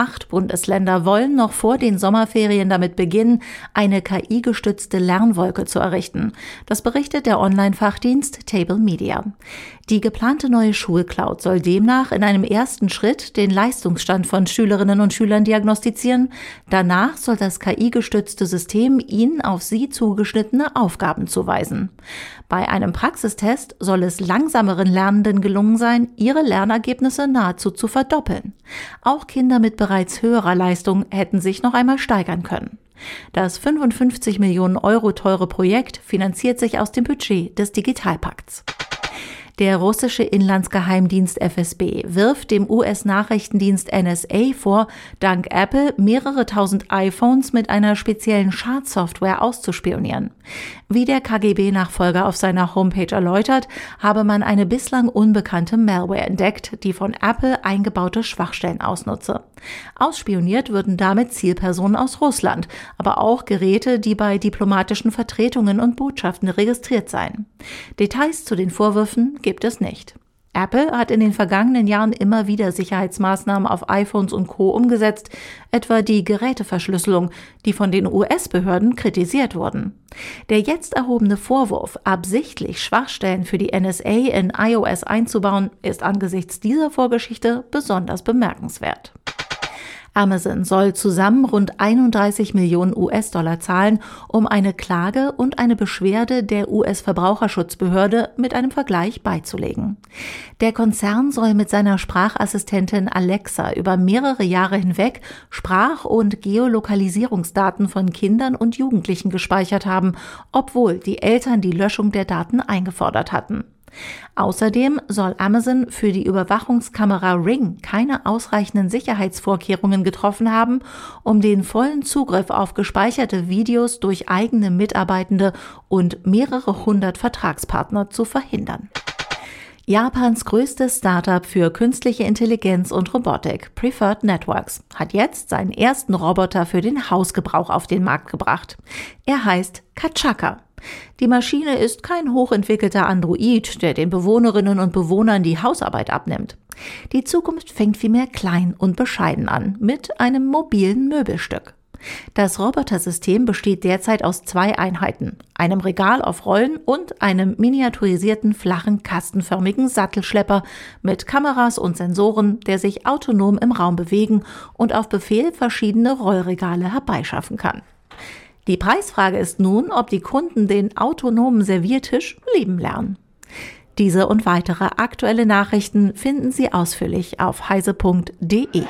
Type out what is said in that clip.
Acht Bundesländer wollen noch vor den Sommerferien damit beginnen, eine KI-gestützte Lernwolke zu errichten. Das berichtet der Online-Fachdienst Table Media. Die geplante neue Schulcloud soll demnach in einem ersten Schritt den Leistungsstand von Schülerinnen und Schülern diagnostizieren. Danach soll das KI-gestützte System ihnen auf sie zugeschnittene Aufgaben zuweisen. Bei einem Praxistest soll es langsameren Lernenden gelungen sein, ihre Lernergebnisse nahezu zu verdoppeln. Auch Kinder mit bereits höherer Leistung hätten sich noch einmal steigern können. Das 55 Millionen Euro teure Projekt finanziert sich aus dem Budget des Digitalpakts. Der russische Inlandsgeheimdienst FSB wirft dem US-Nachrichtendienst NSA vor, dank Apple mehrere tausend iPhones mit einer speziellen Schadsoftware auszuspionieren. Wie der KGB-Nachfolger auf seiner Homepage erläutert, habe man eine bislang unbekannte Malware entdeckt, die von Apple eingebaute Schwachstellen ausnutze. Ausspioniert würden damit Zielpersonen aus Russland, aber auch Geräte, die bei diplomatischen Vertretungen und Botschaften registriert seien. Details zu den Vorwürfen gibt es nicht. Apple hat in den vergangenen Jahren immer wieder Sicherheitsmaßnahmen auf iPhones und Co umgesetzt, etwa die Geräteverschlüsselung, die von den US-Behörden kritisiert wurden. Der jetzt erhobene Vorwurf, absichtlich Schwachstellen für die NSA in iOS einzubauen, ist angesichts dieser Vorgeschichte besonders bemerkenswert. Amazon soll zusammen rund 31 Millionen US-Dollar zahlen, um eine Klage und eine Beschwerde der US-Verbraucherschutzbehörde mit einem Vergleich beizulegen. Der Konzern soll mit seiner Sprachassistentin Alexa über mehrere Jahre hinweg Sprach- und Geolokalisierungsdaten von Kindern und Jugendlichen gespeichert haben, obwohl die Eltern die Löschung der Daten eingefordert hatten. Außerdem soll Amazon für die Überwachungskamera Ring keine ausreichenden Sicherheitsvorkehrungen getroffen haben, um den vollen Zugriff auf gespeicherte Videos durch eigene Mitarbeitende und mehrere hundert Vertragspartner zu verhindern. Japans größtes Startup für künstliche Intelligenz und Robotik, Preferred Networks, hat jetzt seinen ersten Roboter für den Hausgebrauch auf den Markt gebracht. Er heißt Kachaka. Die Maschine ist kein hochentwickelter Android, der den Bewohnerinnen und Bewohnern die Hausarbeit abnimmt. Die Zukunft fängt vielmehr klein und bescheiden an, mit einem mobilen Möbelstück. Das Robotersystem besteht derzeit aus zwei Einheiten, einem Regal auf Rollen und einem miniaturisierten flachen kastenförmigen Sattelschlepper mit Kameras und Sensoren, der sich autonom im Raum bewegen und auf Befehl verschiedene Rollregale herbeischaffen kann. Die Preisfrage ist nun, ob die Kunden den autonomen Serviertisch lieben lernen. Diese und weitere aktuelle Nachrichten finden Sie ausführlich auf heise.de.